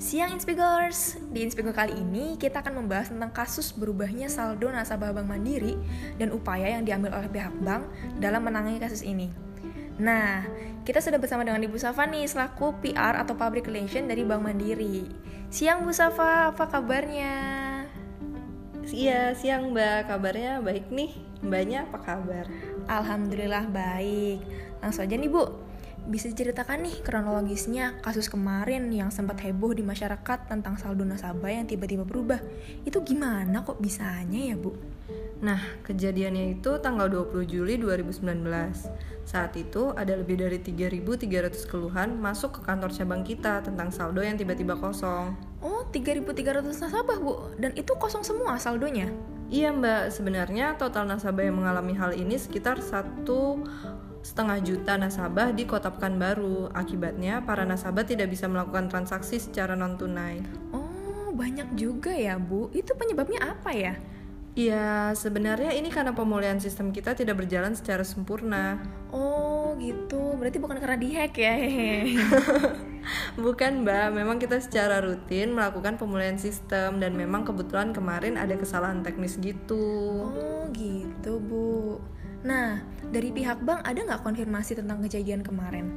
Siang Inspigers, di Inspigo kali ini kita akan membahas tentang kasus berubahnya saldo nasabah Bank Mandiri dan upaya yang diambil oleh pihak bank dalam menangani kasus ini. Nah, kita sudah bersama dengan Ibu Safa nih selaku PR atau Public Relation dari Bank Mandiri. Siang Bu Safa, apa kabarnya? Iya, siang Mbak. Kabarnya baik nih. Mbaknya apa kabar? Alhamdulillah baik. Langsung aja nih Bu, bisa diceritakan nih kronologisnya kasus kemarin yang sempat heboh di masyarakat tentang saldo nasabah yang tiba-tiba berubah. Itu gimana kok bisanya ya, Bu? Nah, kejadiannya itu tanggal 20 Juli 2019. Saat itu ada lebih dari 3.300 keluhan masuk ke kantor cabang kita tentang saldo yang tiba-tiba kosong. Oh, 3.300 nasabah, Bu. Dan itu kosong semua saldonya? Iya mbak, sebenarnya total nasabah yang mengalami hal ini sekitar satu setengah juta nasabah di Kota Pekanbaru. Akibatnya, para nasabah tidak bisa melakukan transaksi secara non-tunai. Oh, banyak juga ya, Bu. Itu penyebabnya apa ya? Ya, sebenarnya ini karena pemulihan sistem kita tidak berjalan secara sempurna. Oh, gitu. Berarti bukan karena dihack ya? Bukan mbak, memang kita secara rutin melakukan pemulihan sistem dan memang kebetulan kemarin ada kesalahan teknis gitu. Oh gitu bu. Nah dari pihak bank ada nggak konfirmasi tentang kejadian kemarin?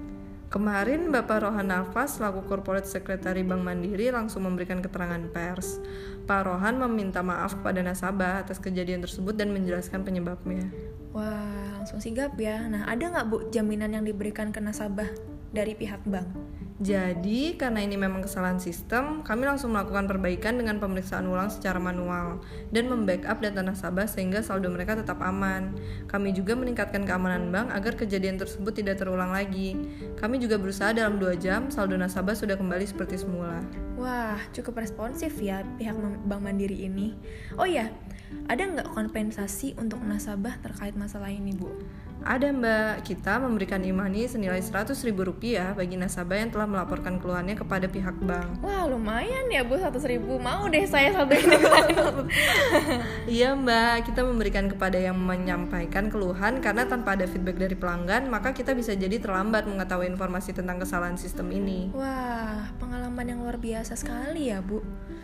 Kemarin Bapak Rohan Nafas selaku Corporate Secretary Bank Mandiri langsung memberikan keterangan pers. Pak Rohan meminta maaf kepada nasabah atas kejadian tersebut dan menjelaskan penyebabnya. Wah, langsung sigap ya. Nah, ada nggak Bu jaminan yang diberikan ke nasabah dari pihak bank? Jadi, karena ini memang kesalahan sistem, kami langsung melakukan perbaikan dengan pemeriksaan ulang secara manual dan membackup data nasabah sehingga saldo mereka tetap aman. Kami juga meningkatkan keamanan bank agar kejadian tersebut tidak terulang lagi. Kami juga berusaha dalam dua jam saldo nasabah sudah kembali seperti semula. Wah, cukup responsif ya pihak Bank Mandiri ini. Oh iya, ada nggak kompensasi untuk nasabah terkait masalah ini, Bu? Ada mbak, kita memberikan imani senilai 100 ribu rupiah bagi nasabah yang telah melaporkan keluhannya kepada pihak bank. Wah lumayan ya bu 100 ribu, mau deh saya satu ini. Iya mbak, kita memberikan kepada yang menyampaikan keluhan karena tanpa ada feedback dari pelanggan maka kita bisa jadi terlambat mengetahui informasi tentang kesalahan sistem ini. Wah, pengalaman yang luar biasa sekali ya bu.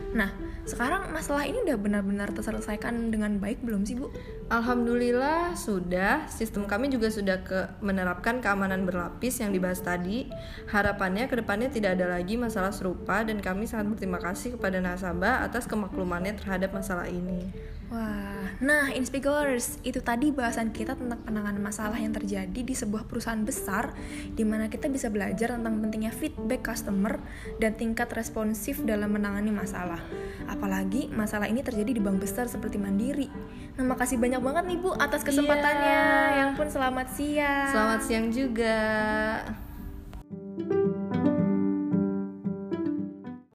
Nah, sekarang masalah ini udah benar-benar terselesaikan dengan baik belum sih bu? Alhamdulillah sudah, sistem kami juga sudah ke menerapkan keamanan berlapis yang dibahas tadi. Harapannya ke depannya tidak ada lagi masalah serupa dan kami sangat berterima kasih kepada nasabah atas kemaklumannya terhadap masalah ini. Wah, nah Inspigors, itu tadi bahasan kita tentang penanganan masalah yang terjadi di sebuah perusahaan besar di mana kita bisa belajar tentang pentingnya feedback customer dan tingkat responsif dalam menangani masalah. Apalagi masalah ini terjadi di bank besar seperti Mandiri. Nah, makasih banyak banget nih Bu atas kesempatannya. Yeah. Yang pun selamat siang. Selamat siang juga.